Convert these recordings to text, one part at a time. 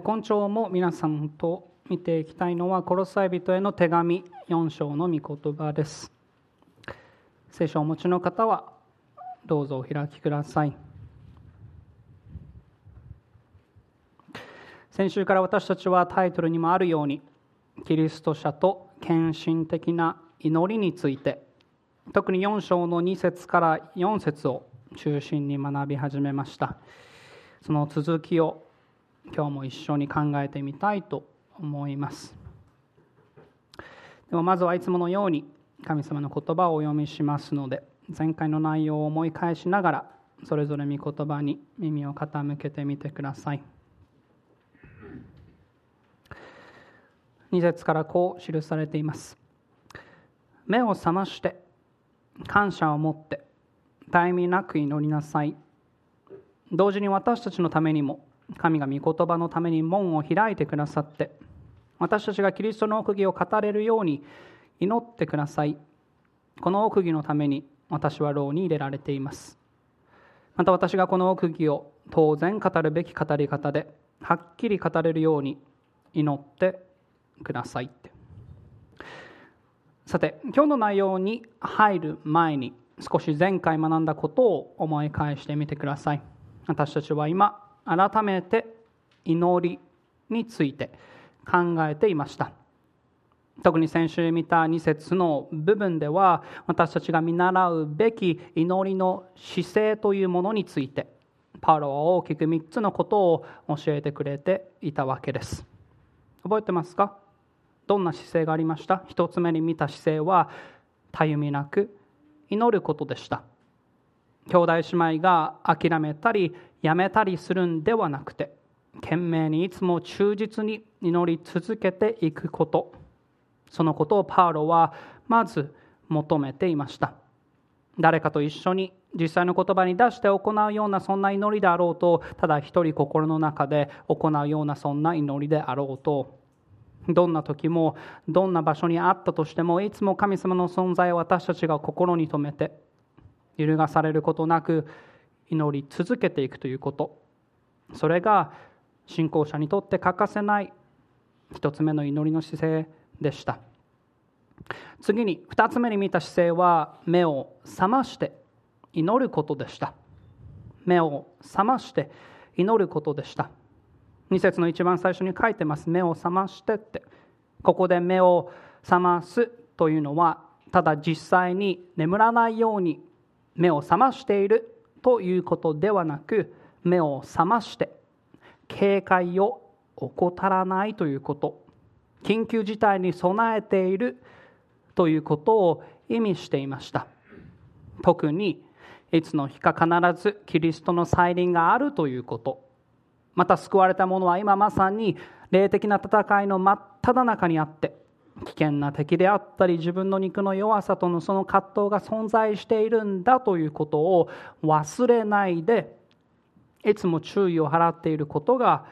今朝も皆さんと見ていきたいのは、コロサイ人への手紙4章の御言葉です。聖書をお持ちの方は、どうぞお開きください。先週から私たちはタイトルにもあるように、キリスト者と献身的な祈りについて、特に4章の2節から4節を中心に学び始めました。その続きを今日も一緒に考えてみたいと思います。でもまずはいつものように神様の言葉をお読みしますので前回の内容を思い返しながらそれぞれ御言葉に耳を傾けてみてください。2節からこう記されています。目を覚まして感謝を持って絶えなく祈りなさい。同時に私たちのためにも神が御言葉のために門を開いてくださって私たちがキリストの奥義を語れるように祈ってください。この奥義のために私は牢に入れられています。また私がこの奥義を当然語るべき語り方ではっきり語れるように祈ってくださいって。さて今日の内容に入る前に少し前回学んだことを思い返してみてください。私たちは今改めて祈りについて考えていました。特に先週見た2節の部分では私たちが見習うべき祈りの姿勢というものについてパウロは大きく3つのことを教えてくれていたわけです。覚えてますか？どんな姿勢がありました？1つ目に見た姿勢はたゆみなく祈ることでした。兄弟姉妹が諦めたりやめたりするんではなくて懸命にいつも忠実に祈り続けていくこと。そのことをパウロはまず求めていました。誰かと一緒に実際の言葉に出して行うようなそんな祈りであろうとただ一人心の中で行うようなそんな祈りであろうとどんな時もどんな場所にあったとしてもいつも神様の存在を私たちが心に留めて揺るがされることなく祈り続けていくということ。それが信仰者にとって欠かせない一つ目の祈りの姿勢でした。次に二つ目に見た姿勢は目を覚まして祈ることでした。目を覚まして祈ることでした。2節の一番最初に書いてます目を覚ましてって。ここで目を覚ますというのはただ実際に眠らないように目を覚ましているということではなく目を覚まして警戒を怠らないということ。緊急事態に備えているということを意味していました。特にいつの日か必ずキリストの再臨があるということ。また救われた者は今まさに霊的な戦いの真っ只中にあって危険な敵であったり自分の肉の弱さとのその葛藤が存在しているんだということを忘れないでいつも注意を払っていることが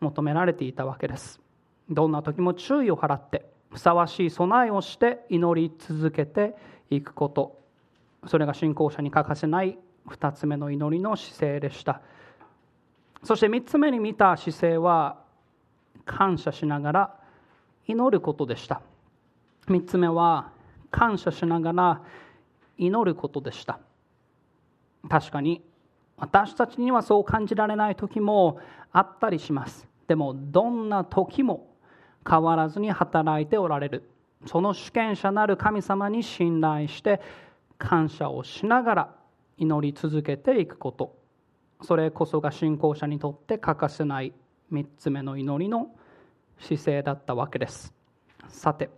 求められていたわけです。どんな時も注意を払ってふさわしい備えをして祈り続けていくこと。それが信仰者に欠かせない2つ目の祈りの姿勢でした。そして3つ目に見た姿勢は感謝しながら祈ることでした。3つ目は感謝しながら祈ることでした。確かに私たちにはそう感じられない時もあったりします。でもどんな時も変わらずに働いておられる。その主権者なる神様に信頼して感謝をしながら祈り続けていくこと。それこそが信仰者にとって欠かせない3つ目の祈りの姿勢だったわけです。さて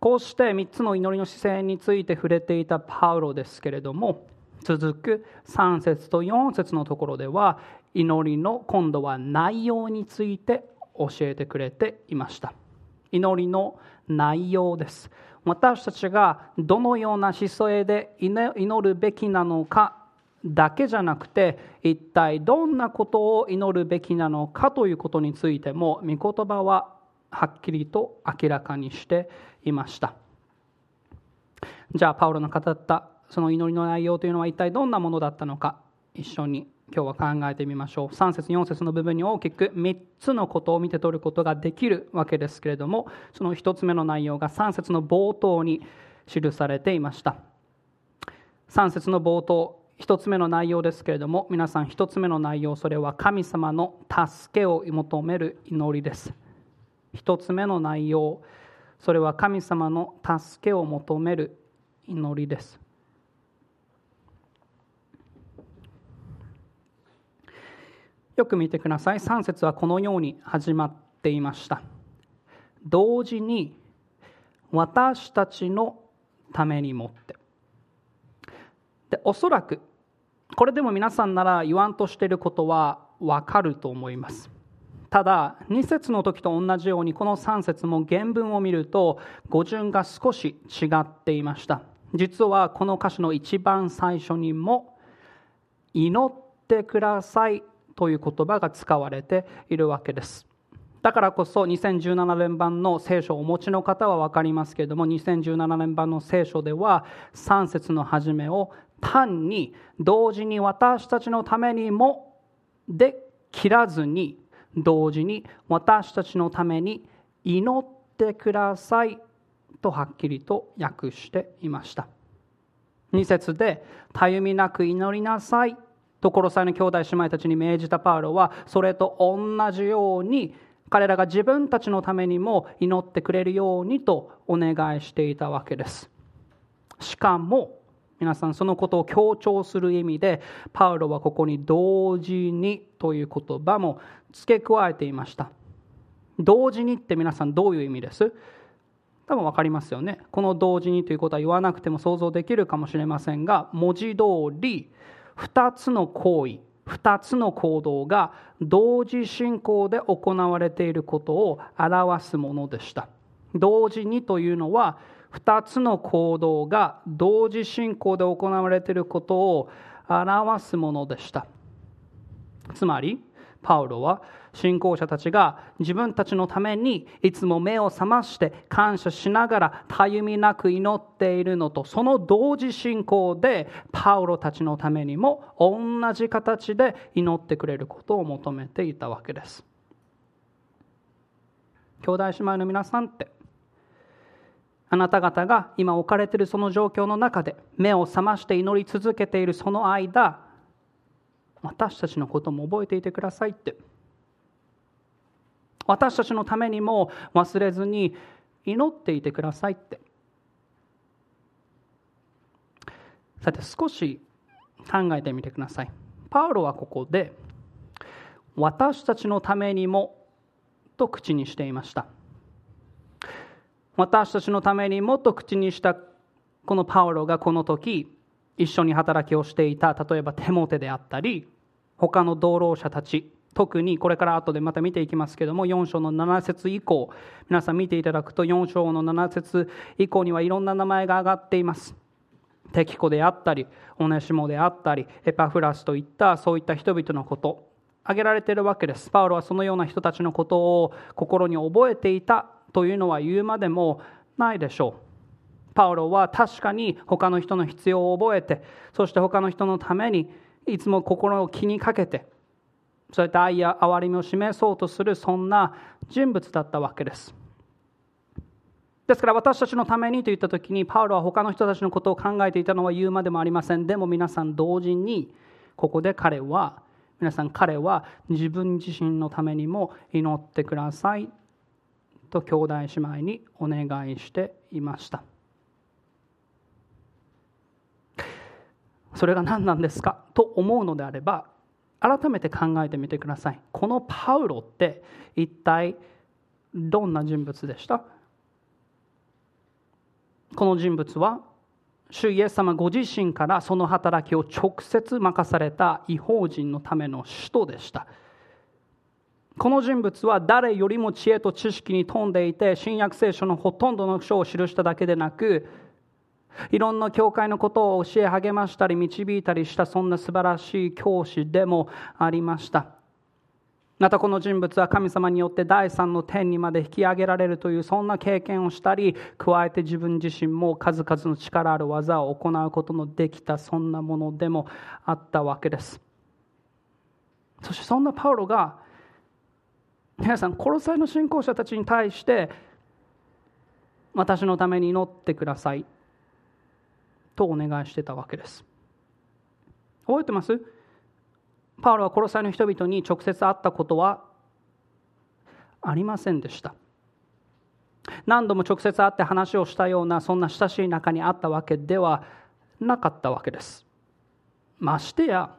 こうして3つの祈りの姿勢について触れていたパウロですけれども続く3節と4節のところでは祈りの今度は内容について教えてくれていました。祈りの内容です。私たちがどのような姿勢で祈るべきなのかだけじゃなくて一体どんなことを祈るべきなのかということについても御言葉ははっきりと明らかにしていました。じゃあパウロの語ったその祈りの内容というのは一体どんなものだったのか一緒に今日は考えてみましょう。3節4節の部分に大きく3つのことを見て取ることができるわけですけれどもその1つ目の内容が3節の冒頭に記されていました。3節の冒頭1つ目の内容ですけれども皆さん1つ目の内容それは神様の助けを求める祈りです。1つ目の内容それは神様の助けを求める祈りです。よく見てください。3節はこのように始まっていました。同時に私たちのためにもって。でおそらくこれでも皆さんなら言わんとしていることはわかると思います。ただ2節の時と同じようにこの3節も原文を見ると語順が少し違っていました。実はこの歌詞の一番最初にも「祈ってください」という言葉が使われているわけです。だからこそ2017年版の聖書をお持ちの方は分かりますけれども2017年版の聖書では3節の初めを単に同時に私たちのためにもで切らずに同時に私たちのために祈ってくださいとはっきりと訳していました。2節で「たゆみなく祈りなさい」と殺されの兄弟姉妹たちに命じたパウロはそれと同じように彼らが自分たちのためにも祈ってくれるようにとお願いしていたわけです。しかも皆さんそのことを強調する意味でパウロはここに同時にという言葉も付け加えていました。同時にって皆さんどういう意味です？多分分かりますよね。この同時にということは言わなくても想像できるかもしれませんが文字通り2つの行為2つの行動が同時進行で行われていることを表すものでした。同時にというのは2つの行動が同時進行で行われていることを表すものでした。つまりパウロは信仰者たちが自分たちのためにいつも目を覚まして感謝しながらたゆみなく祈っているのとその同時進行でパウロたちのためにも同じ形で祈ってくれることを求めていたわけです。兄弟姉妹の皆さんってあなた方が今置かれているその状況の中で目を覚まして祈り続けているその間私たちのことも覚えていてくださいって。私たちのためにも忘れずに祈っていてくださいって。さて少し考えてみてください。パウロはここで私たちのためにもと口にしていました。私たちのためにもっと口にしたこのパウロがこの時一緒に働きをしていた例えばテモテであったり他の同労者たち特にこれから後でまた見ていきますけども4章の7節以降皆さん見ていただくと4章の7節以降にはいろんな名前が挙がっています。テキコであったりオネシモであったりエパフラスといったそういった人々のこと挙げられているわけです。パウロはそのような人たちのことを心に覚えていた。というのは言うまでもないでしょう。パウロは確かに他の人の必要を覚えてそして他の人のためにいつも心を気にかけてそういった愛や憐れみを示そうとするそんな人物だったわけです。ですから私たちのためにといった時にパウロは他の人たちのことを考えていたのは言うまでもありません。でも皆さん同時にここで彼は皆さん彼は自分自身のためにも祈ってくださいと兄弟姉妹にお願いしていました。それが何なんですか？と思うのであれば改めて考えてみてください。このパウロって一体どんな人物でした？この人物は主イエス様ご自身からその働きを直接任された違法人のための使徒でした。この人物は誰よりも知恵と知識に富んでいて新約聖書のほとんどの書を記しただけでなくいろんな教会のことを教え励ましたり導いたりしたそんな素晴らしい教師でもありました。またこの人物は神様によって第三の天にまで引き上げられるというそんな経験をしたり加えて自分自身も数々の力ある技を行うことのできたそんなものでもあったわけです。そしてそんなパウロが皆さん殺されの信仰者たちに対して私のために祈ってください。とお願いしてたわけです。覚えてます？パウロは殺されの人々に直接会ったことはありませんでした。何度も直接会って話をしたようなそんな親しい仲にあったわけではなかったわけです。ましてや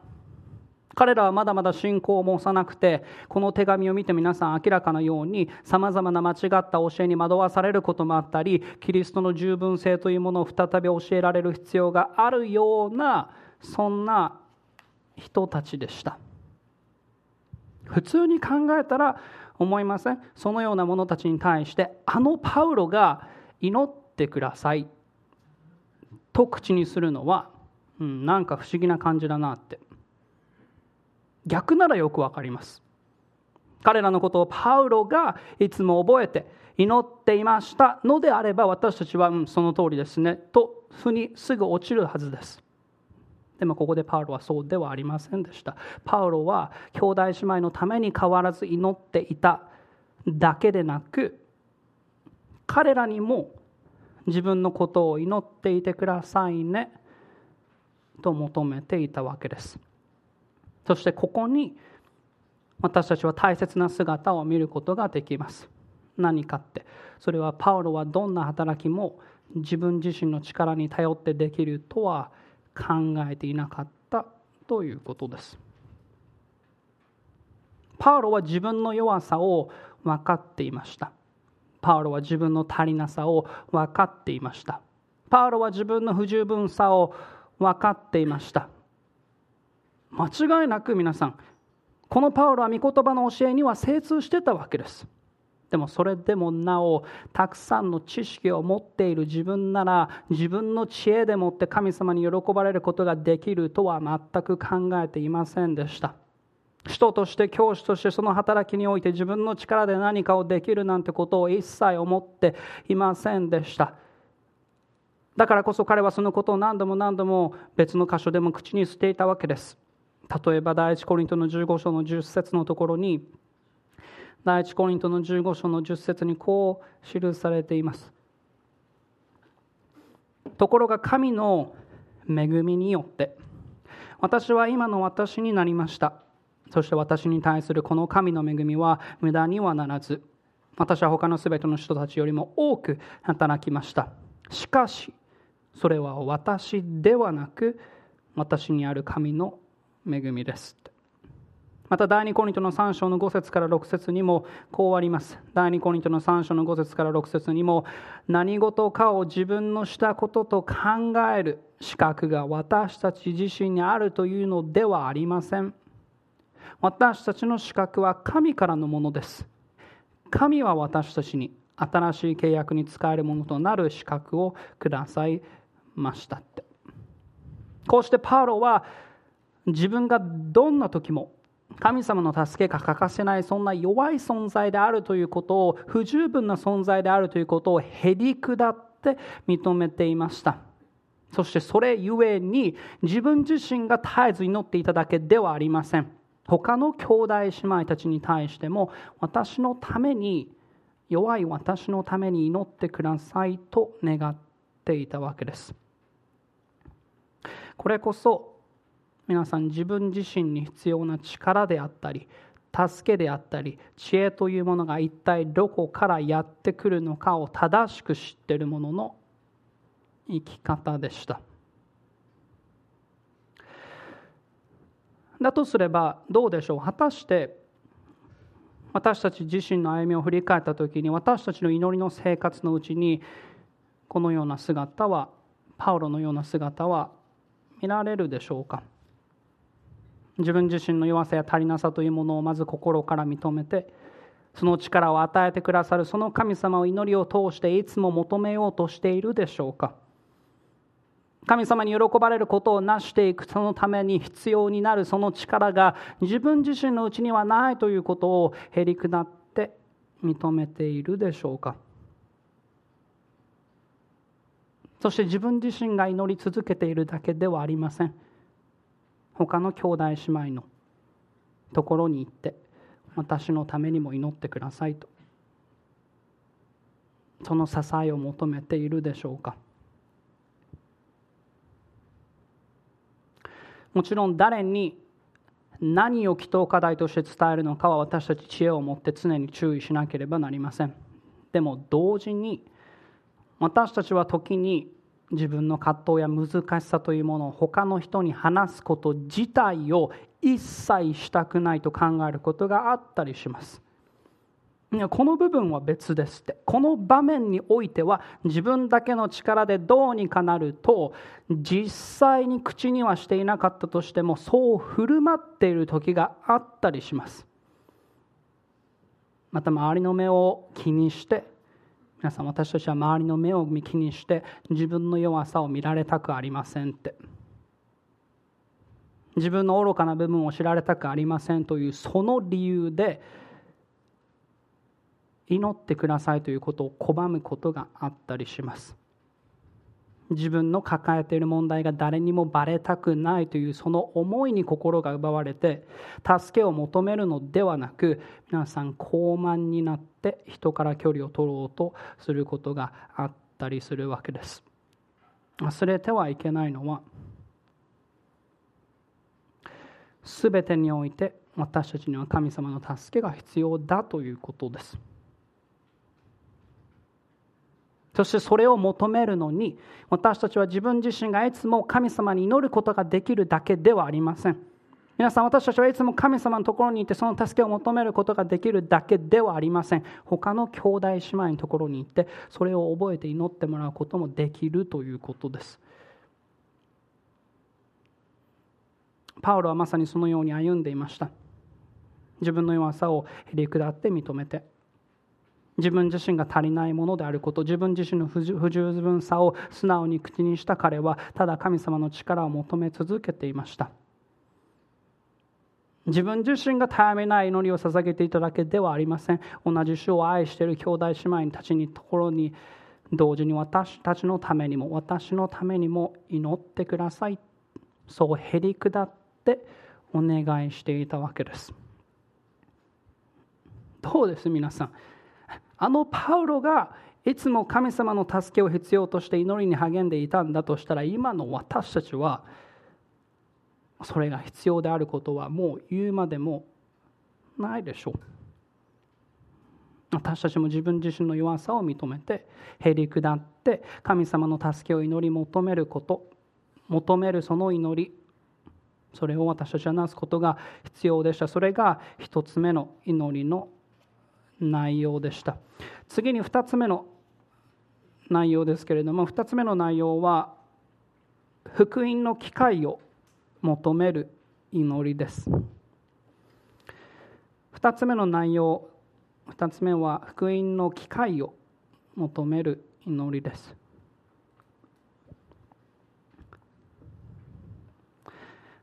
彼らはまだまだ信仰も幼くてこの手紙を見て皆さん明らかなようにさまざまな間違った教えに惑わされることもあったりキリストの十分性というものを再び教えられる必要があるようなそんな人たちでした。普通に考えたら思いません？そのような者たちに対してあのパウロが祈ってください。と口にするのは、うん、なんか不思議な感じだなって。逆ならよくわかります。彼らのことをパウロがいつも覚えて祈っていましたのであれば私たちは、うん、その通りですねと腑にすぐ落ちるはずです。でもここでパウロはそうではありませんでした。パウロは兄弟姉妹のために変わらず祈っていただけでなく彼らにも自分のことを祈っていてくださいねと求めていたわけです。そしてここに私たちは大切な姿を見ることができます。何かって。それはパウロはどんな働きも自分自身の力に頼ってできるとは考えていなかったということです。パウロは自分の弱さを分かっていました。パウロは自分の足りなさを分かっていました。パウロは自分の不十分さを分かっていました。間違いなく皆さんこのパウロは御言葉の教えには精通してたわけです。でもそれでもなおたくさんの知識を持っている自分なら自分の知恵でもって神様に喜ばれることができるとは全く考えていませんでした。人として教師としてその働きにおいて自分の力で何かをできるなんてことを一切思っていませんでした。だからこそ彼はそのことを何度も何度も別の箇所でも口にしていたわけです。例えば第一コリントの15章の10節のところに第一コリントの15章の10節にこう記されています。ところが神の恵みによって私は今の私になりました。そして私に対するこの神の恵みは無駄にはならず私は他の全ての人たちよりも多く働きました。しかしそれは私ではなく私にある神の恵みですまた第2コリントの3章の5節から6節にもこうあります。第2コリントの3章の5節から6節にも何事かを自分のしたことと考える資格が私たち自身にあるというのではありません。私たちの資格は神からのものです。神は私たちに新しい契約に使えるものとなる資格をくださいましたって。こうしてパウロは自分がどんな時も神様の助けが欠かせないそんな弱い存在であるということを不十分な存在であるということをへり下って認めていました。そしてそれゆえに自分自身が絶えず祈っていただけではありません。他の兄弟姉妹たちに対しても私のために弱い私のために祈ってくださいと願っていたわけです。これこそ皆さん自分自身に必要な力であったり助けであったり知恵というものが一体どこからやってくるのかを正しく知っているものの生き方でした。だとすればどうでしょう？果たして私たち自身の歩みを振り返った時に私たちの祈りの生活のうちにこのような姿はパウロのような姿は見られるでしょうか？自分自身の弱さや足りなさというものをまず心から認めてその力を与えてくださるその神様を祈りを通していつも求めようとしているでしょうか。神様に喜ばれることを成していくそのために必要になるその力が自分自身のうちにはないということをへりくだって認めているでしょうか。そして自分自身が祈り続けているだけではありません。他の兄弟姉妹のところに行って私のためにも祈ってくださいと。その支えを求めているでしょうか。もちろん誰に何を祈祷課題として伝えるのかは私たち知恵を持って常に注意しなければなりません。でも同時に私たちは時に自分の葛藤や難しさというものを他の人に話すこと自体を一切したくないと考えることがあったりします。この部分は別ですって。この場面においては自分だけの力でどうにかなると実際に口にはしていなかったとしてもそう振る舞っている時があったりします。また周りの目を気にして皆さん私たちは周りの目を見気にして自分の弱さを見られたくありませんって。自分の愚かな部分を知られたくありませんというその理由で祈ってくださいということを拒むことがあったりします。自分の抱えている問題が誰にもバレたくないというその思いに心が奪われて助けを求めるのではなく皆さん高慢になって人から距離を取ろうとすることがあったりするわけです。忘れてはいけないのは全てにおいて私たちには神様の助けが必要だということです。そしてそれを求めるのに私たちは自分自身がいつも神様に祈ることができるだけではありません。皆さん私たちはいつも神様のところにいてその助けを求めることができるだけではありません。他の兄弟姉妹のところに行ってそれを覚えて祈ってもらうこともできるということです。パウロはまさにそのように歩んでいました。自分の弱さをへり下って認めて。自分自身が足りないものであること自分自身の不十分さを素直に口にした彼はただ神様の力を求め続けていました。自分自身が絶やめない祈りを捧げていただけではありません。同じ主を愛している兄弟姉妹たちにところに同時に私たちのためにも私のためにも祈ってください。そうへり下ってお願いしていたわけです。どうです皆さん？あのパウロがいつも神様の助けを必要として祈りに励んでいたんだとしたら今の私たちはそれが必要であることはもう言うまでもないでしょう。私たちも自分自身の弱さを認めてへり下って神様の助けを祈り求めること求めるその祈りそれを私たちはなすことが必要でした。それが一つ目の祈りの内容でした。次に2つ目の内容ですけれども2つ目の内容は福音の機会を求める祈りです。2つ目の内容2つ目は福音の機会を求める祈りです。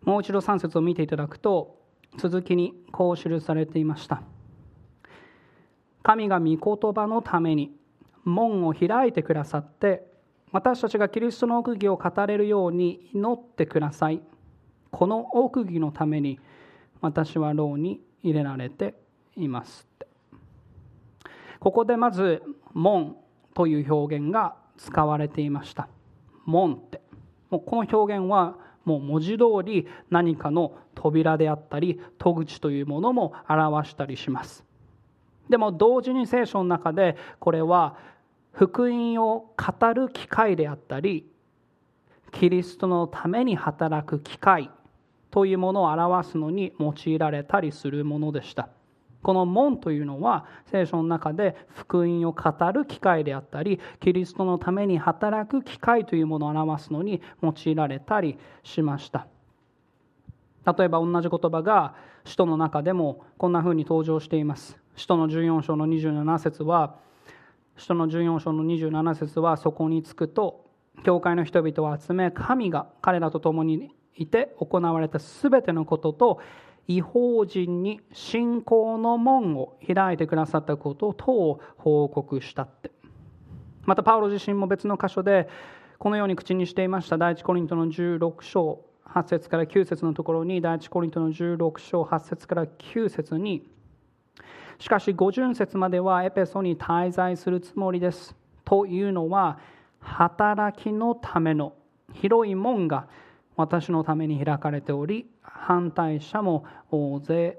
もう一度3節を見ていただくと続きにこう記されていました。神が御言葉のために門を開いてくださって私たちがキリストの奥義を語れるように祈ってください。この奥義のために私は牢に入れられていますここでまず門という表現が使われていました。門って。もうこの表現はもう文字通り何かの扉であったり戸口というものも表したりします。でも同時に聖書の中でこれは福音を語る機会であったりキリストのために働く機会というものを表すのに用いられたりするものでした。この門というのは聖書の中で福音を語る機会であったりキリストのために働く機会というものを表すのに用いられたりしました。例えば同じ言葉が使徒の中でもこんなふうに登場しています。使徒の14章の27節は使徒の14章の27節はそこに着くと教会の人々を集め神が彼らと共にいて行われた全てのことと違法人に信仰の門を開いてくださったこととを報告したって。またパウロ自身も別の箇所でこのように口にしていました。第一コリントの16章8節から9節のところに第一コリントの16章8節から9節にしかし五巡節まではエペソに滞在するつもりです。というのは働きのための広い門が私のために開かれており反対者も大勢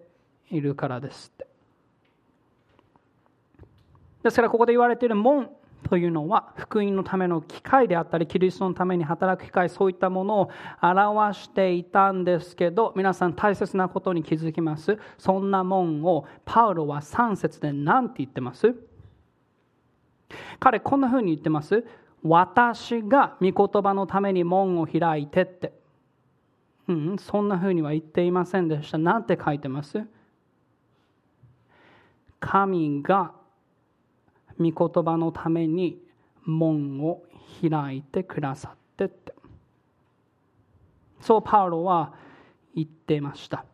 いるからですですからここで言われている門というのは福音のための機会であったりキリストのために働く機会そういったものを表していたんですけど皆さん大切なことに気づきます。そんな門をパウロは3節で何て言ってます？彼こんなふうに言ってます。私が御言葉のために門を開いてって。うん、そんなふうには言っていませんでした。なんて書いてます？神が御言葉のために門を開いてくださってって。そうパウロは言ってました。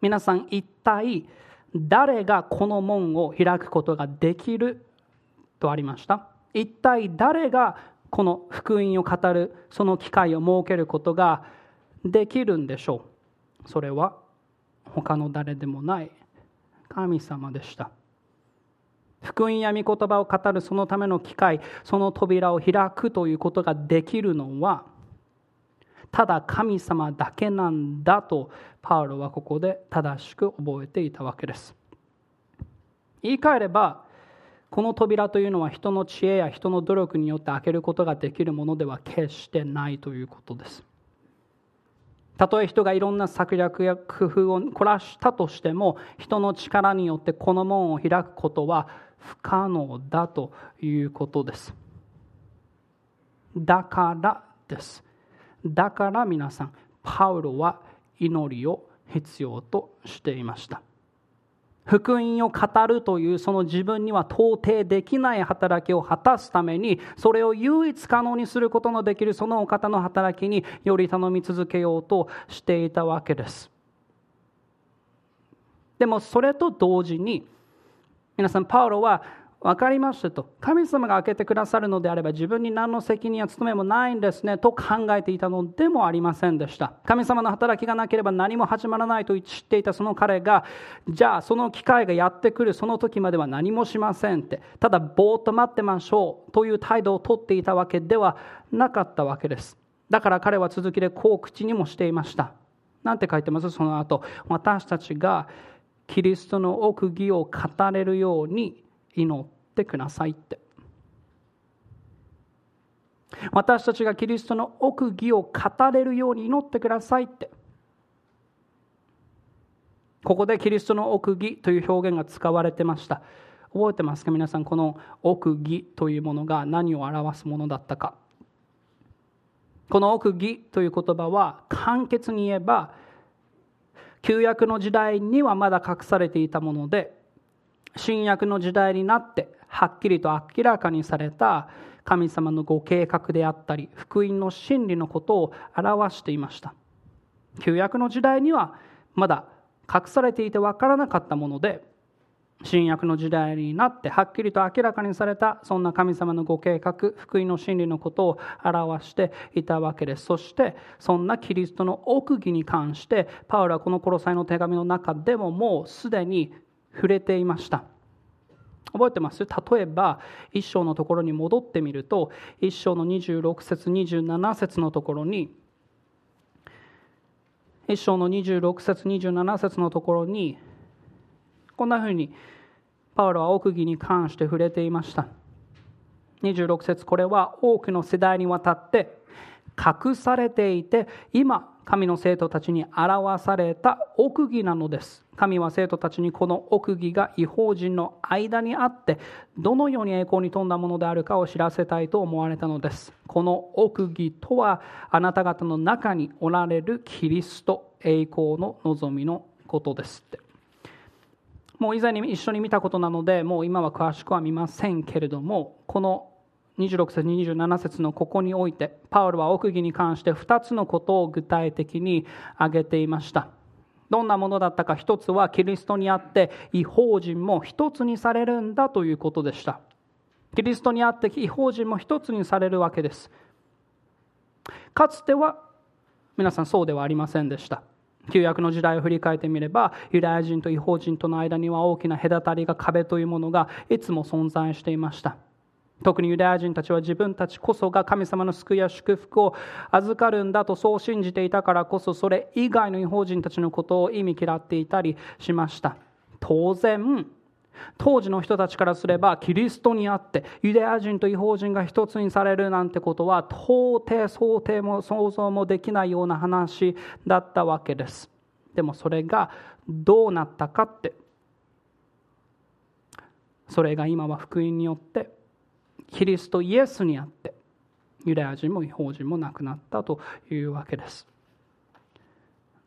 皆さん一体誰がこの門を開くことができるとありました？一体誰がこの福音を語るその機会を設けることができるんでしょう？それは他の誰でもない神様でした。福音や御言葉を語るそのための機会その扉を開くということができるのはただ神様だけなんだとパウロはここで正しく覚えていたわけです。言い換えればこの扉というのは人の知恵や人の努力によって開けることができるものでは決してないということです。たとえ人がいろんな策略や工夫を凝らしたとしても人の力によってこの門を開くことは不可能だということです。だからです。だから皆さんパウロは祈りを必要としていました。福音を語るというその自分には到底できない働きを果たすためにそれを唯一可能にすることのできるそのお方の働きにより頼み続けようとしていたわけです。でもそれと同時に皆さんパウロは分かりましたと神様が開けてくださるのであれば自分に何の責任や務めもないんですねと考えていたのでもありませんでした。神様の働きがなければ何も始まらないと知っていたその彼がじゃあその機会がやってくるその時までは何もしませんってただぼーっと待ってましょうという態度をとっていたわけではなかったわけです。だから彼は続きでこう口にもしていました。なんて書いてますその後。私たちがキリストの奥義を語れるように祈ってくださいって。私たちがキリストの奥義を語れるように祈ってくださいって。ここでキリストの奥義という表現が使われてました。覚えてますか？皆さんこの奥義というものが何を表すものだったか。この奥義という言葉は簡潔に言えば旧約の時代にはまだ隠されていたもので新約の時代になってはっきりと明らかにされた神様のご計画であったり福音の真理のことを表していました。旧約の時代にはまだ隠されていて分からなかったもので新約の時代になってはっきりと明らかにされたそんな神様のご計画福音の真理のことを表していたわけです。そしてそんなキリストの奥義に関してパウロはこのコロサイの手紙の中でももうすでに触れていました。覚えてます？例えば一章のところに戻ってみると一章の26節27節のところに一章の26節27節のところにこんなふうにパウロは奥義に関して触れていました。26節これは多くの世代にわたって隠されていて今神の生徒たちに表された奥義なのです。神は生徒たちにこの奥義が違法人の間にあってどのように栄光に富んだものであるかを知らせたいと思われたのです。この奥義とはあなた方の中におられるキリスト栄光の望みのことですって。もう以前に一緒に見たことなのでもう今は詳しくは見ませんけれどもこの26節27節のここにおいてパウロは奥義に関して2つのことを具体的に挙げていました。どんなものだったか一つはキリストにあって違法人も一つにされるんだということでした。キリストにあって違法人も一つにされるわけです。かつては皆さんそうではありませんでした。旧約の時代を振り返ってみればユダヤ人と違法人との間には大きな隔たりが壁というものがいつも存在していました。特にユダヤ人たちは自分たちこそが神様の救いや祝福を預かるんだとそう信じていたからこそそれ以外の違法人たちのことを意味嫌っていたりしました。当然当時の人たちからすればキリストにあってユダヤ人と違法人が一つにされるなんてことは到底想定も想像もできないような話だったわけです。でもそれがどうなったかって。それが今は福音によってキリストイエスにあってユダヤ人も違法人も亡くなったというわけです。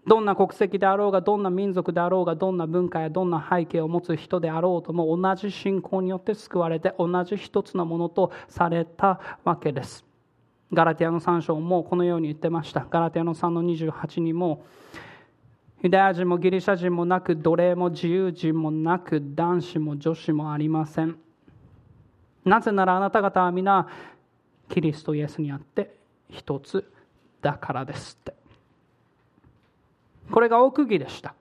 どんな国籍であろうがどんな民族であろうがどんな文化やどんな背景を持つ人であろうとも同じ信仰によって救われて同じ一つのものとされたわけです。ガラティアの3章もこのように言ってました。ガラティアの3の28にもユダヤ人もギリシャ人もなく奴隷も自由人もなく男子も女子もありません。なぜならあなた方は皆キリストイエスにあって一つだからですって。これが奥義でした。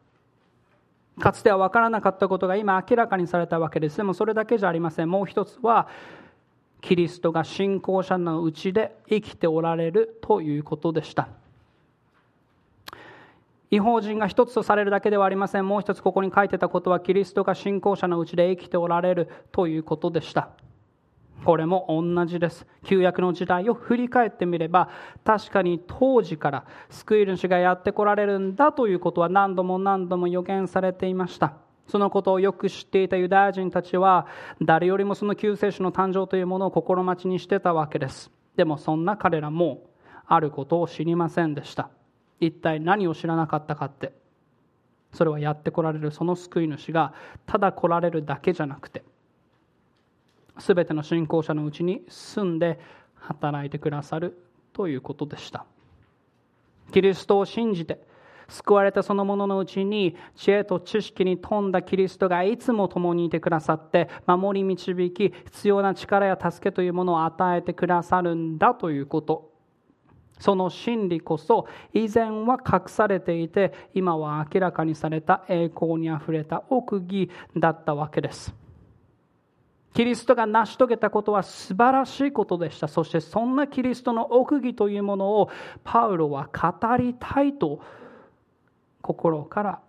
かつては分からなかったことが今明らかにされたわけです。でもそれだけじゃありません。もう一つはキリストが信仰者のうちで生きておられるということでした。違法人が一つとされるだけではありません。もう一つここに書いてたことはキリストが信仰者のうちで生きておられるということでした。これも同じです。旧約の時代を振り返ってみれば、確かに当時から救い主がやってこられるんだということは何度も何度も予言されていました。そのことをよく知っていたユダヤ人たちは、誰よりもその救世主の誕生というものを心待ちにしてたわけです。でもそんな彼らも、あることを知りませんでした。一体何を知らなかったかって。それはやってこられるその救い主が、ただ来られるだけじゃなくて、すべての信仰者のうちに住んで働いてくださるということでした。キリストを信じて救われたそのもののうちに知恵と知識に富んだキリストがいつも共にいてくださって守り導き必要な力や助けというものを与えてくださるんだということ。その真理こそ以前は隠されていて今は明らかにされた栄光にあふれた奥義だったわけです。キリストが成し遂げたことは素晴らしいことでした。そしてそんなキリストの奥義というものをパウロは語りたいと心から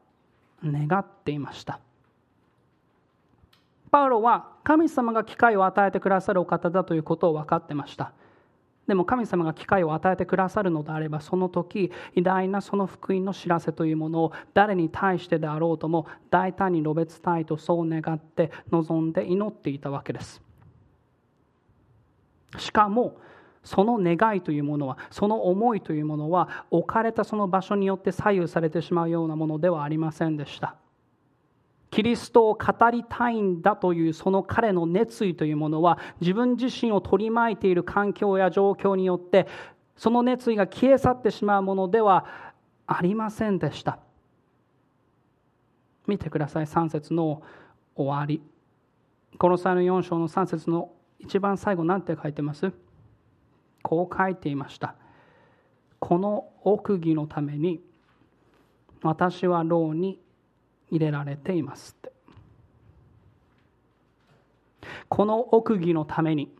願っていました。パウロは神様が機会を与えてくださるお方だということを分かってました。でも神様が機会を与えてくださるのであればその時偉大なその福音の知らせというものを誰に対してであろうとも大胆に述べ伝えとそう願って望んで祈っていたわけです。しかもその願いというものはその思いというものは置かれたその場所によって左右されてしまうようなものではありませんでした。キリストを語りたいんだというその彼の熱意というものは自分自身を取り巻いている環境や状況によってその熱意が消え去ってしまうものではありませんでした。見てください。3節の終わり。この際の4章の3節の一番最後何て書いてます？こう書いていました。この奥義のために私は牢に入れられていますって。この奥義のために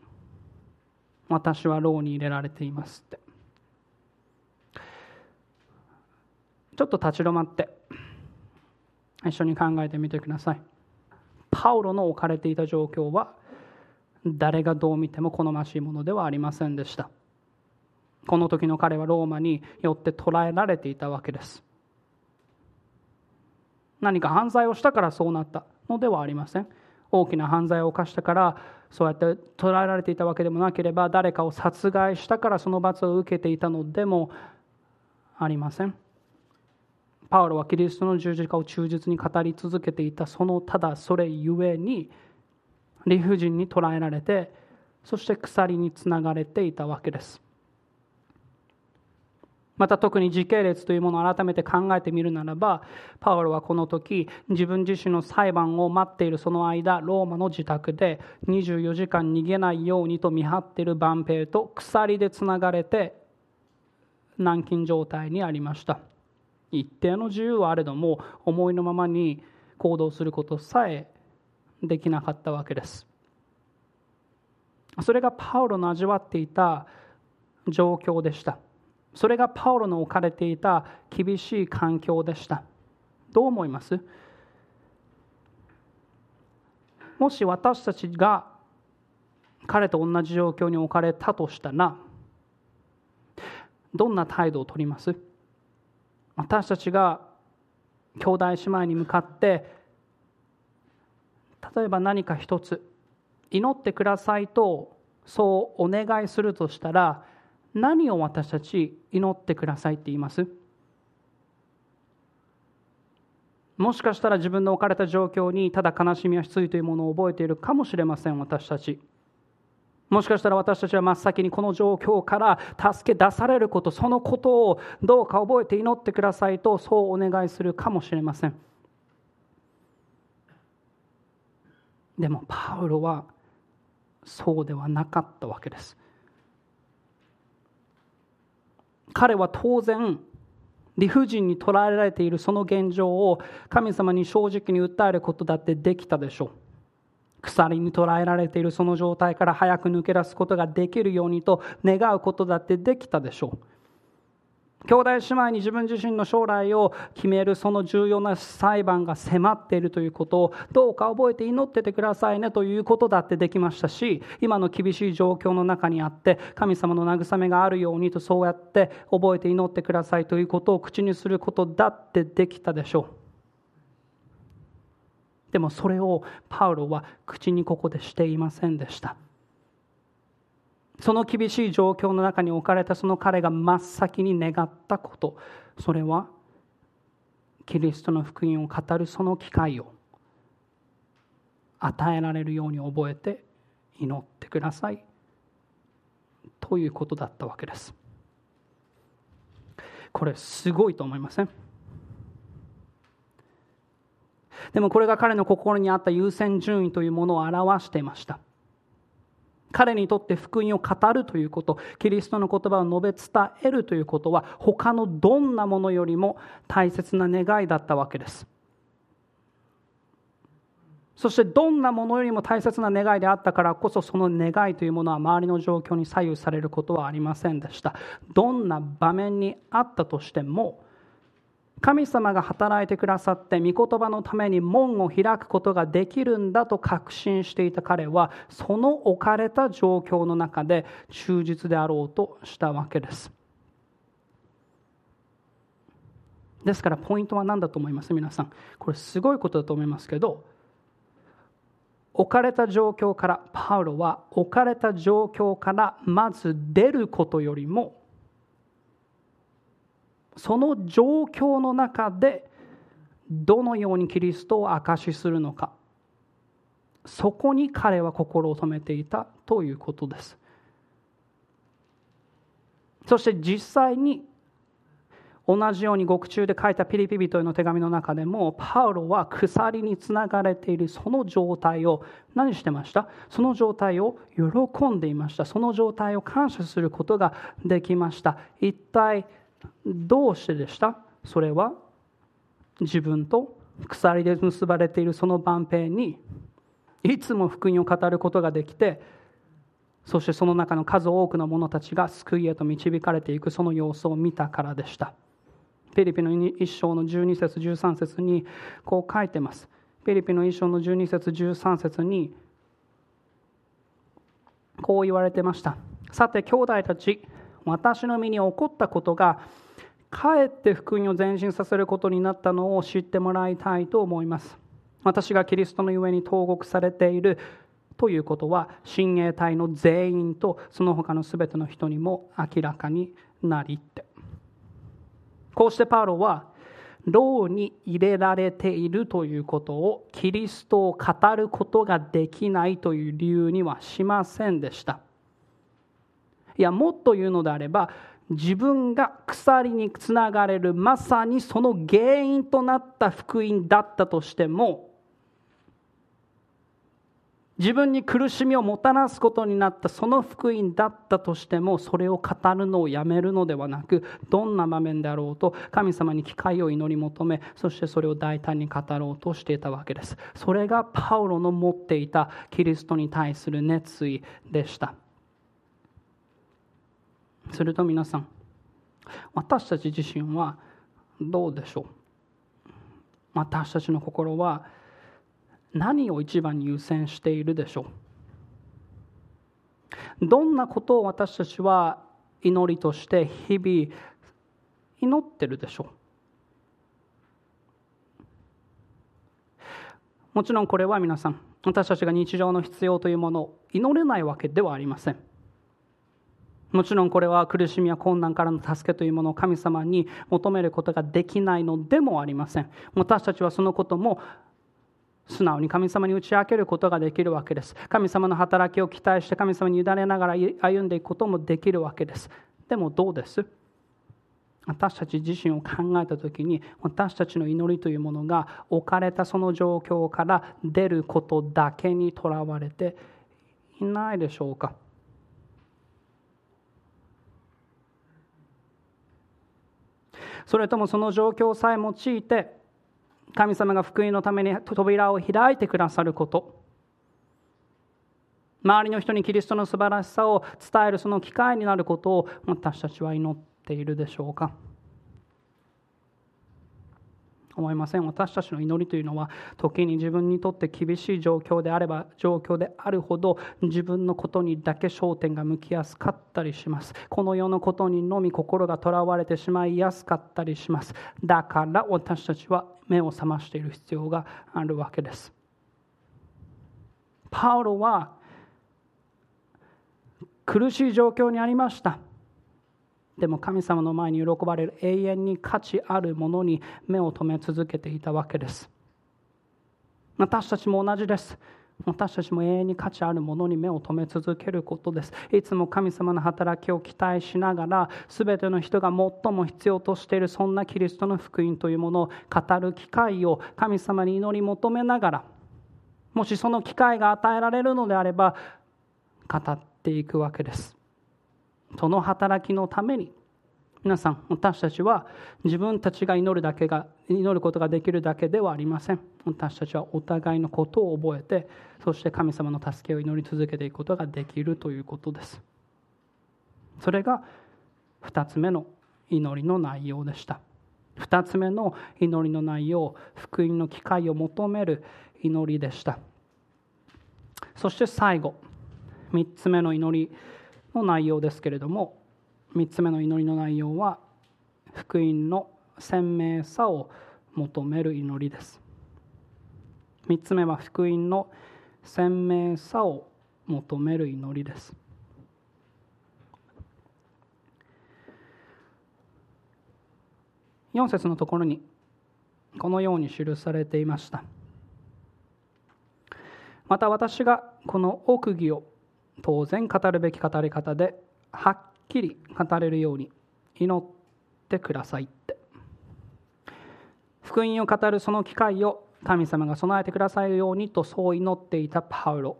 私は牢に入れられていますって。ちょっと立ち止まって一緒に考えてみてください。パウロの置かれていた状況は誰がどう見ても好ましいものではありませんでした。この時の彼はローマによって捕らえられていたわけです。何か犯罪をしたからそうなったのではありません。大きな犯罪を犯したからそうやって捕らえられていたわけでもなければ誰かを殺害したからその罰を受けていたのでもありません。パウロはキリストの十字架を忠実に語り続けていたそのただそれゆえに理不尽に捕らえられてそして鎖につながれていたわけです。また特に時系列というものを改めて考えてみるならばパウロはこの時自分自身の裁判を待っているその間ローマの自宅で24時間逃げないようにと見張っている万兵と鎖でつながれて軟禁状態にありました。一定の自由はあれども思いのままに行動することさえできなかったわけです。それがパウロの味わっていた状況でした。それがパウロの置かれていた厳しい環境でした。どう思います？もし私たちが彼と同じ状況に置かれたとしたらどんな態度をとります？私たちが兄弟姉妹に向かって例えば何か一つ祈ってくださいとそうお願いするとしたら何を私たち祈ってくださいって言います？もしかしたら自分の置かれた状況にただ悲しみや失意というものを覚えているかもしれません私たち。もしかしたら私たちは真っ先にこの状況から助け出されることそのことをどうか覚えて祈ってくださいとそうお願いするかもしれません。でもパウロはそうではなかったわけです。彼は当然理不尽に捉えられているその現状を神様に正直に訴えることだってできたでしょう。鎖に捉えられているその状態から早く抜け出すことができるようにと願うことだってできたでしょう。兄弟姉妹に自分自身の将来を決めるその重要な裁判が迫っているということをどうか覚えて祈っててくださいねということだってできましたし今の厳しい状況の中にあって神様の慰めがあるようにとそうやって覚えて祈ってくださいということを口にすることだってできたでしょう。でもそれをパウロは口にここでしていませんでした。その厳しい状況の中に置かれたその彼が真っ先に願ったことそれはキリストの福音を語るその機会を与えられるように覚えて祈ってください。ということだったわけです。これすごいと思いません？でもこれが彼の心にあった優先順位というものを表していました。彼にとって福音を語るということキリストの言葉を述べ伝えるということは他のどんなものよりも大切な願いだったわけです。そしてどんなものよりも大切な願いであったからこそその願いというものは周りの状況に左右されることはありませんでした。どんな場面にあったとしても神様が働いてくださって御言葉のために門を開くことができるんだと確信していた彼はその置かれた状況の中で忠実であろうとしたわけです。ですからポイントは何だと思います？皆さん。これすごいことだと思いますけど置かれた状況からパウロは置かれた状況からまず出ることよりもその状況の中でどのようにキリストを証しするのか。そこに彼は心を止めていたということです。そして実際に同じように獄中で書いたピリピ人への手紙の中でもパウロは鎖につながれているその状態を何してました？その状態を喜んでいました。その状態を感謝することができました。一体どうしてでした？それは自分と鎖で結ばれているその万平にいつも福音を語ることができてそしてその中の数多くの者たちが救いへと導かれていくその様子を見たからでした。ピリピの一章の12節13節にこう書いてます。ピリピの一章の12節13節にこう言われてました。さて兄弟たち私の身に起こったことがかえって福音を前進させることになったのを知ってもらいたいと思います。私がキリストのゆえに投獄されているということは親衛隊の全員とその他の全ての人にも明らかになりって。こうしてパウロは牢に入れられているということをキリストを語ることができないという理由にはしませんでした。いやもっと言うのであれば自分が鎖につながれるまさにその原因となった福音だったとしても自分に苦しみをもたらすことになったその福音だったとしてもそれを語るのをやめるのではなくどんな場面であろうと神様に機会を祈り求めそしてそれを大胆に語ろうとしていたわけです。それがパウロの持っていたキリストに対する熱意でした。すると皆さん私たち自身はどうでしょう？私たちの心は何を一番に優先しているでしょう？どんなことを私たちは祈りとして日々祈ってるでしょう？もちろんこれは皆さん私たちが日常の必要というものを祈れないわけではありません。もちろんこれは苦しみや困難からの助けというものを神様に求めることができないのでもありません。私たちはそのことも素直に神様に打ち明けることができるわけです。神様の働きを期待して神様に委ねながら歩んでいくこともできるわけです。でもどうです？私たち自身を考えた時に私たちの祈りというものが置かれたその状況から出ることだけにとらわれていないでしょうか？それともその状況さえ用いて神様が福音のために扉を開いてくださること。周りの人にキリストの素晴らしさを伝えるその機会になることを私たちは祈っているでしょうか。思いません私たちの祈りというのは時に自分にとって厳しい状況であれば状況であるほど自分のことにだけ焦点が向きやすかったりします。この世のことにのみ心がとらわれてしまいやすかったりします。だから私たちは目を覚ましている必要があるわけです。パウロは苦しい状況にありました。でも神様の前に喜ばれる永遠に価値あるものに目を留め続けていたわけです。私たちも同じです。私たちも永遠に価値あるものに目を留め続けることです。いつも神様の働きを期待しながら全ての人が最も必要としているそんなキリストの福音というものを語る機会を神様に祈り求めながらもしその機会が与えられるのであれば語っていくわけです。その働きのために皆さん私たちは自分たちが祈るだけが祈ることができるだけではありません。私たちはお互いのことを覚えてそして神様の助けを祈り続けていくことができるということです。それが2つ目の祈りの内容でした。2つ目の祈りの内容福音の機会を求める祈りでした。そして最後3つ目の祈りの内容ですけれども3つ目の祈りの内容は福音の鮮明さを求める祈りです。3つ目は福音の鮮明さを求める祈りです。4節のところにこのように記されていました。また私がこの奥義を当然語るべき語り方ではっきり語れるように祈ってくださいって。福音を語るその機会を神様が備えてくださるようにとそう祈っていたパウロ。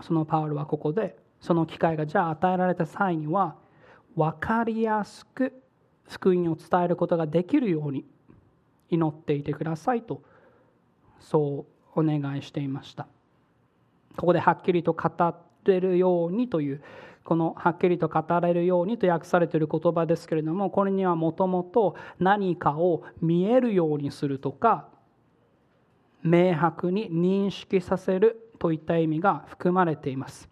そのパウロはここでその機会がじゃあ与えられた際には分かりやすく福音を伝えることができるように祈っていてくださいとそうお願いしていました。ここではっきりと語れるようにというこのはっきりと語れるようにと訳されている言葉ですけれどもこれにはもともと何かを見えるようにするとか明白に認識させるといった意味が含まれています。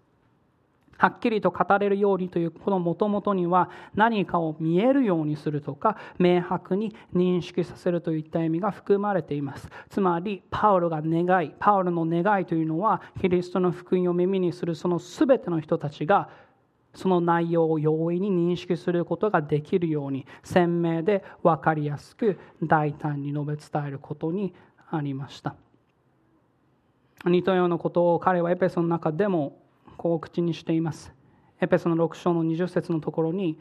はっきりと語れるようにというこのもともとには何かを見えるようにするとか明白に認識させるといった意味が含まれています。つまりパウロが願いパウロの願いというのはキリストの福音を耳にするその全ての人たちがその内容を容易に認識することができるように鮮明で分かりやすく大胆に述べ伝えることにありました。似たようなことを彼はエペソの中でもこう口にしています。エペソの6章の20節のところに、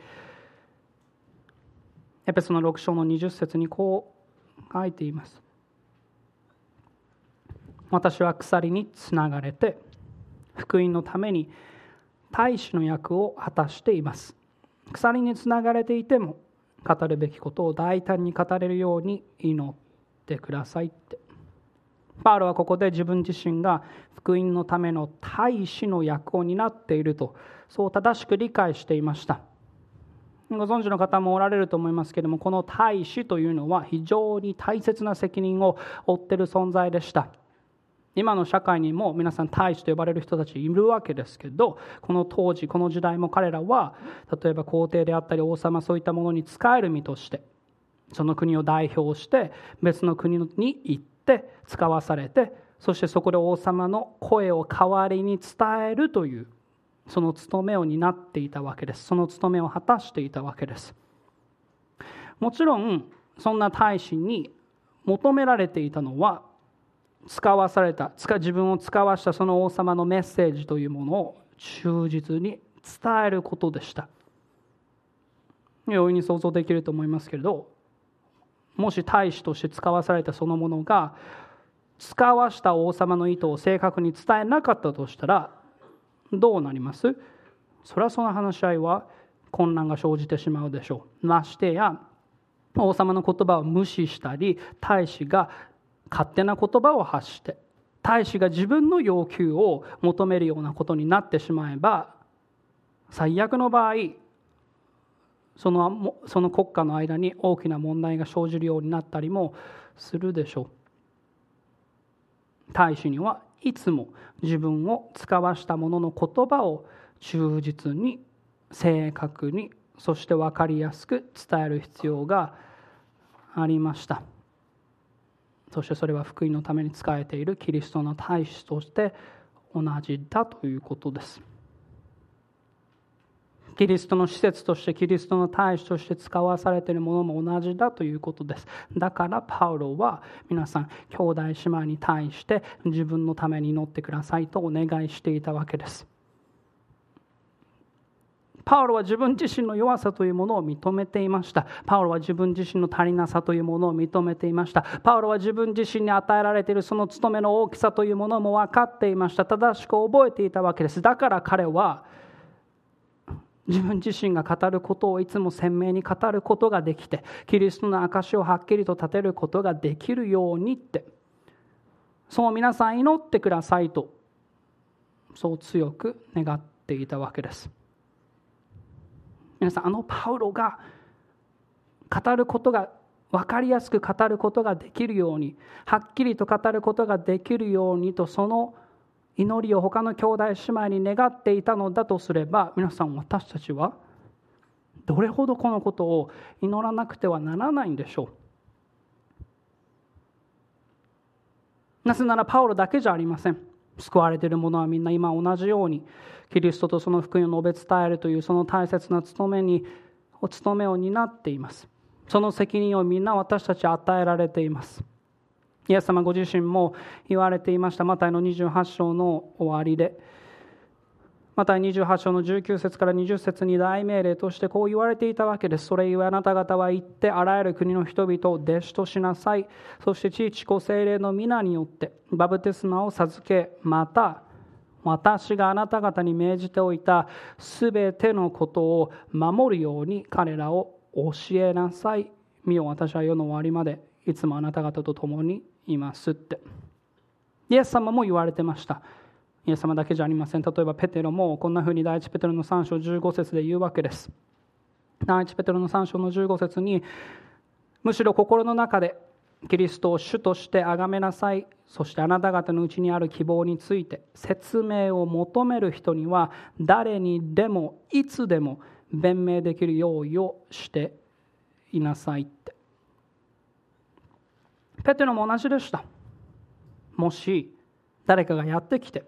エペソの6章の20節にこう書いています。私は鎖につながれて、福音のために大使の役を果たしています鎖につながれていても語るべきことを大胆に語れるように祈ってくださいってパウロはここで自分自身が福音のための大使の役を担っているとそう正しく理解していました。ご存知の方もおられると思いますけれどもこの大使というのは非常に大切な責任を負っている存在でした。今の社会にも皆さん大使と呼ばれる人たちいるわけですけどこの当時この時代も彼らは例えば皇帝であったり王様そういったものに仕える身としてその国を代表して別の国に行って使わされてそしてそこで王様の声を代わりに伝えるというその務めを担っていたわけです。その務めを果たしていたわけです。もちろんそんな大使に求められていたのは使わされた自分を使わしたその王様のメッセージというものを忠実に伝えることでした。容易に想像できると思いますけれどもし大使として使わされたそのものが使わした王様の意図を正確に伝えなかったとしたらどうなります？それはその話し合いは混乱が生じてしまうでしょう。ましてや王様の言葉を無視したり大使が勝手な言葉を発して大使が自分の要求を求めるようなことになってしまえば最悪の場合そのその国家の間に大きな問題が生じるようになったりもするでしょう。大使にはいつも自分を使わした者の言葉を忠実に正確にそして分かりやすく伝える必要がありました。そしてそれは福音のために仕えているキリストの大使として同じだということです。キリストの施設としてキリストの大使として使わされているものも同じだということです。だからパウロは皆さん兄弟姉妹に対して自分のために祈ってくださいとお願いしていたわけです。パウロは自分自身の弱さというものを認めていました。パウロは自分自身の足りなさというものを認めていました。パウロは自分自身に与えられているその務めの大きさというものも分かっていました。正しく覚えていたわけです。だから彼は自分自身が語ることをいつも鮮明に語ることができてキリストの証をはっきりと立てることができるようにって。そう皆さん祈ってくださいとそう強く願っていたわけです。皆さんあのパウロが語ることが分かりやすく語ることができるようにはっきりと語ることができるようにとその祈りを他の兄弟姉妹に願っていたのだとすれば皆さん私たちはどれほどこのことを祈らなくてはならないんでしょう。なぜならパウロだけじゃありません。救われている者はみんな今同じようにキリストとその福音を述べ伝えるというその大切な務めにお務めを担っています。その責任をみんな私たち与えられています。イエス様ご自身も言われていました。マタイの28章の終わりで。マタイ28章の19節から20節に大命令としてこう言われていたわけです。それゆえあなた方は行ってあらゆる国の人々を弟子としなさい。そして父子精霊の皆によってバプテスマを授けまた私があなた方に命じておいたすべてのことを守るように彼らを教えなさい。見よ私は世の終わりまでいつもあなた方と共にいますって。イエス様も言われてました。イエス様だけじゃありません。例えばペテロもこんなふうに第一ペテロの3章15節で言うわけです。第一ペテロの3章の15節にむしろ心の中でキリストを主として崇めなさい。そしてあなた方のうちにある希望について説明を求める人には誰にでもいつでも弁明できる用意をしていなさいって。ペテロも同じでした。もし誰かがやってきて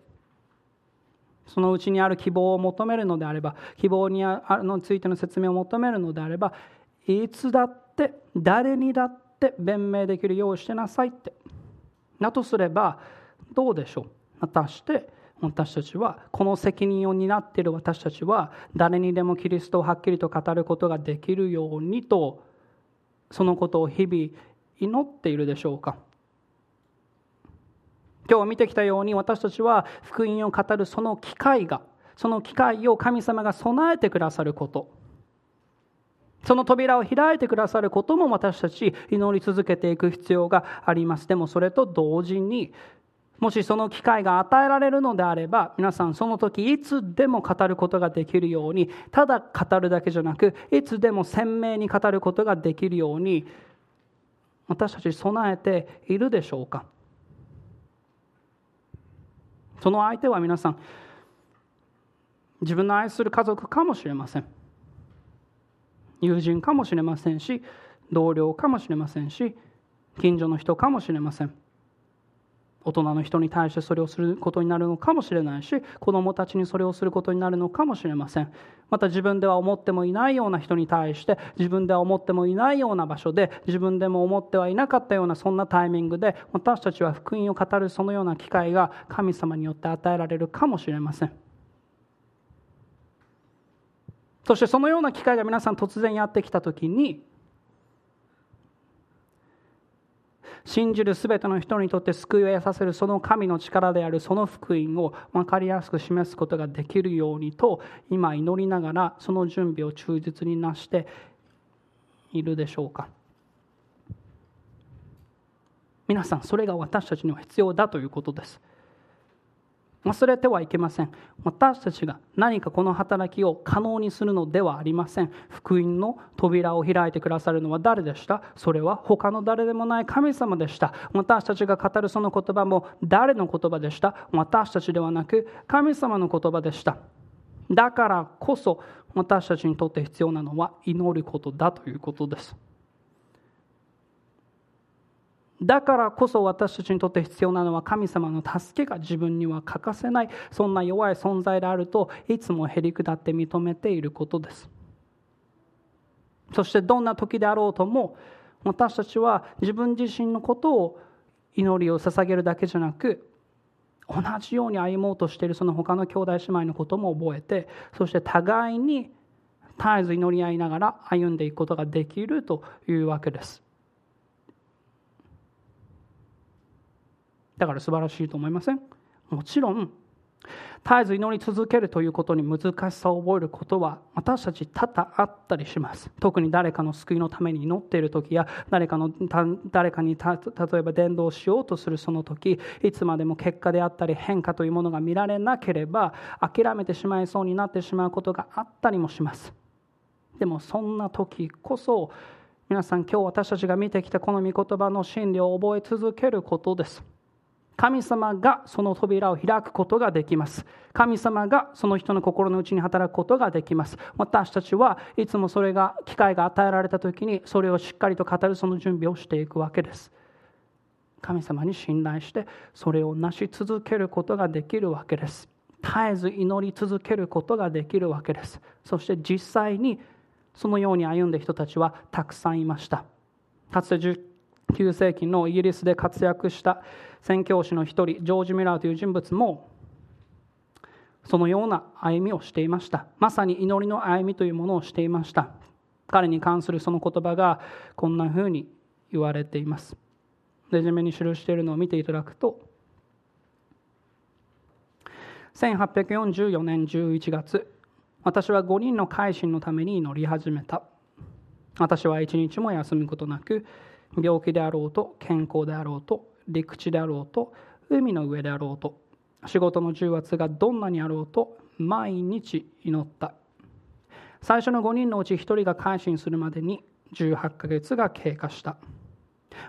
そのうちにある希望を求めるのであれば希望にあのついての説明を求めるのであればいつだって誰にだって弁明できるようしてなさいって。だとすればどうでしょう？果たして私たちはこの責任を担っている私たちは誰にでもキリストをはっきりと語ることができるようにとそのことを日々祈っているでしょうか？今日見てきたように私たちは福音を語るその機会がその機会を神様が備えてくださること。その扉を開いてくださることも私たち祈り続けていく必要があります。でもそれと同時にもしその機会が与えられるのであれば皆さんその時いつでも語ることができるようにただ語るだけじゃなくいつでも鮮明に語ることができるように私たち備えているでしょうか？その相手は皆さん自分の愛する家族かもしれません。友人かもしれませんし同僚かもしれませんし近所の人かもしれません。大人の人に対してそれをすることになるのかもしれないし子どもたちにそれをすることになるのかもしれません。また自分では思ってもいないような人に対して自分では思ってもいないような場所で自分でも思ってはいなかったようなそんなタイミングで私たちは福音を語るそのような機会が神様によって与えられるかもしれません。そしてそのような機会が皆さん突然やってきた時に信じる全ての人にとって救いを得させるその神の力であるその福音を分かりやすく示すことができるようにと今祈りながらその準備を忠実になしているでしょうか？皆さんそれが私たちには必要だということです。忘れてはいけません。私たちが何かこの働きを可能にするのではありません。福音の扉を開いてくださるのは誰でした？それは他の誰でもない神様でした。私たちが語るその言葉も誰の言葉でした？私たちではなく神様の言葉でした。だからこそ私たちにとって必要なのは祈ることだということです。だからこそ私たちにとって必要なのは神様の助けが自分には欠かせない。そんな弱い存在であるといつもへりくだって認めていることです。そしてどんな時であろうとも私たちは自分自身のことを祈りを捧げるだけじゃなく同じように歩もうとしているその他の兄弟姉妹のことも覚えてそして互いに絶えず祈り合いながら歩んでいくことができるというわけです。だから素晴らしいと思いません？もちろん絶えず祈り続けるということに難しさを覚えることは私たち多々あったりします。特に誰かの救いのために祈っている時や誰かの誰かに例えば伝道しようとするその時いつまでも結果であったり変化というものが見られなければ諦めてしまいそうになってしまうことがあったりもします。でもそんな時こそ皆さん今日私たちが見てきたこの御言葉の真理を覚え続けることです。神様がその扉を開くことができます。神様がその人の心の内に働くことができます。私たちはいつもそれが、機会が与えられた時に、それをしっかりと語るその準備をしていくわけです。神様に信頼して、それを成し続けることができるわけです。絶えず祈り続けることができるわけです。そして実際にそのように歩んだ人たちはたくさんいました。かつて9世紀のイギリスで活躍した宣教師の一人ジョージ・ミラーという人物もそのような歩みをしていました。まさに祈りの歩みというものをしていました。彼に関するその言葉がこんなふうに言われています。レジュメに記しているのを見ていただくと1844年11月私は5人の改心のために祈り始めた。私は一日も休むことなく病気であろうと健康であろうと陸地であろうと海の上であろうと仕事の重圧がどんなにあろうと毎日祈った。最初の5人のうち1人が改心するまでに18ヶ月が経過した。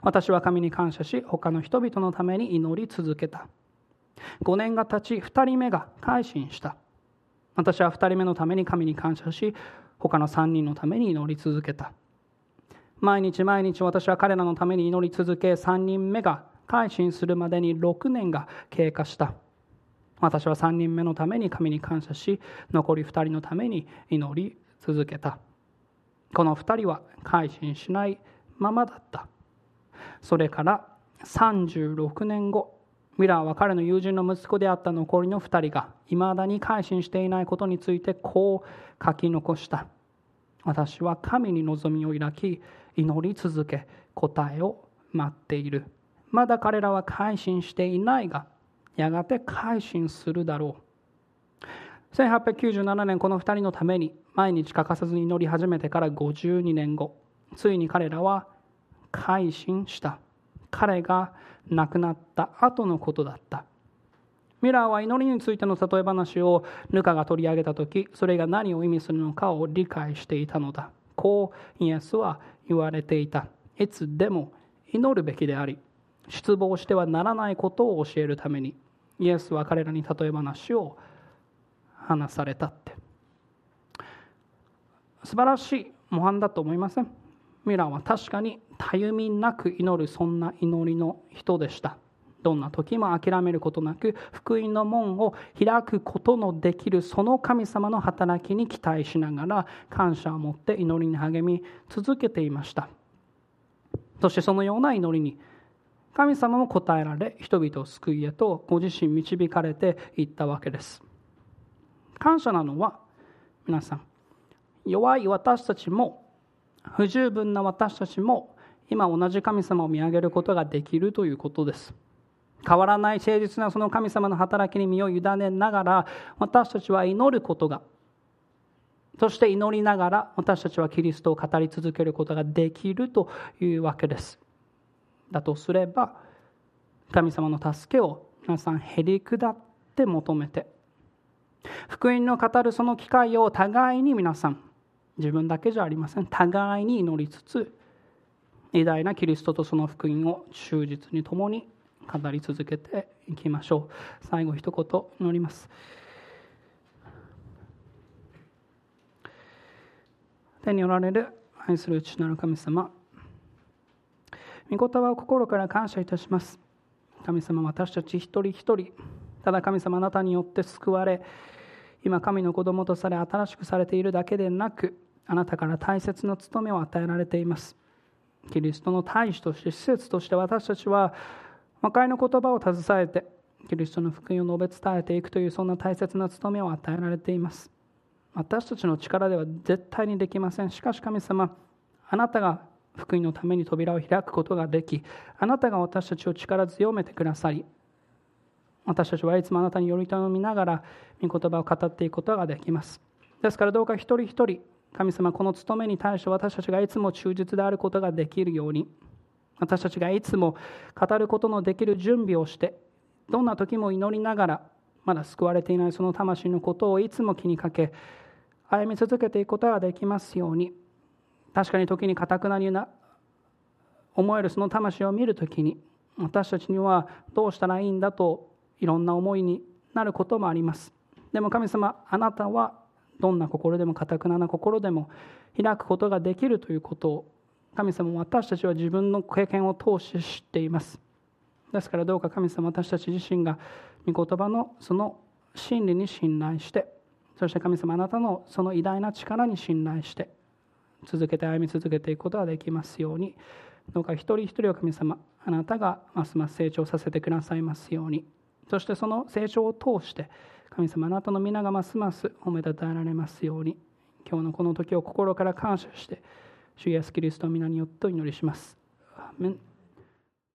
私は神に感謝し他の人々のために祈り続けた。5年が経ち2人目が改心した。私は2人目のために神に感謝し他の3人のために祈り続けた。毎日毎日私は彼らのために祈り続け3人目が改心するまでに6年が経過した。私は3人目のために神に感謝し残り2人のために祈り続けた。この2人は改心しないままだった。それから36年後ミラーは彼の友人の息子であった残りの2人がいまだに改心していないことについてこう書き残した。私は神に望みを抱き祈り続け答えを待っている。まだ彼らは改心していないがやがて改心するだろう。1897年この2人のために毎日欠かさずに祈り始めてから52年後ついに彼らは改心した。彼が亡くなった後のことだった。ミラーは祈りについての例え話をルカが取り上げた時それが何を意味するのかを理解していたのだ。こうイエスは言われていた。いつでも祈るべきであり失望してはならないことを教えるためにイエスは彼らに例え話を話されたって。素晴らしい模範だと思いません？ミラーは確かにたゆみなく祈るそんな祈りの人でした。どんな時も諦めることなく福音の門を開くことのできるその神様の働きに期待しながら感謝を持って祈りに励み続けていました。そしてそのような祈りに神様も答えられ人々を救いへとご自身導かれていったわけです。感謝なのは皆さん弱い私たちも不十分な私たちも今同じ神様を見上げることができるということです。変わらない誠実なその神様の働きに身を委ねながら私たちは祈ることがそして祈りながら私たちはキリストを語り続けることができるというわけです。だとすれば神様の助けを皆さんへり下って求めて福音の語るその機会を互いに皆さん自分だけじゃありません。互いに祈りつつ偉大なキリストとその福音を忠実に共に語り続けていきましょう。最後一言祈ります。天におられる愛する内なる神様。御言葉を心から感謝いたします。神様私たち一人一人。ただ神様あなたによって救われ今神の子供とされ新しくされているだけでなくあなたから大切な務めを与えられています。キリストの大使として施設として私たちは魔界の言葉を携えてキリストの福音を述べ伝えていくというそんな大切な務めを与えられています。私たちの力では絶対にできません。しかし神様あなたが福音のために扉を開くことができあなたが私たちを力強めてくださり私たちはいつもあなたにより頼みながら御言葉を語っていくことができます。ですからどうか一人一人神様この務めに対して私たちがいつも忠実であることができるように私たちがいつも語ることのできる準備をしてどんな時も祈りながらまだ救われていないその魂のことをいつも気にかけ歩み続けていくことができますように。確かに時にかたくなにな思えるその魂を見る時に私たちにはどうしたらいいんだといろんな思いになることもあります。でも神様あなたはどんな心でもかたくなな心でも開くことができるということを神様も私たちは自分の経験を通して知っています。ですからどうか神様私たち自身が御言葉のその真理に信頼してそして神様あなたのその偉大な力に信頼して続けて歩み続けていくことができますように。どうか一人一人を神様あなたがますます成長させてくださいますように。そしてその成長を通して神様あなたの皆がますます褒めたたえられますように。今日のこの時を心から感謝して主イエスキリストの皆によってお祈りします。アメン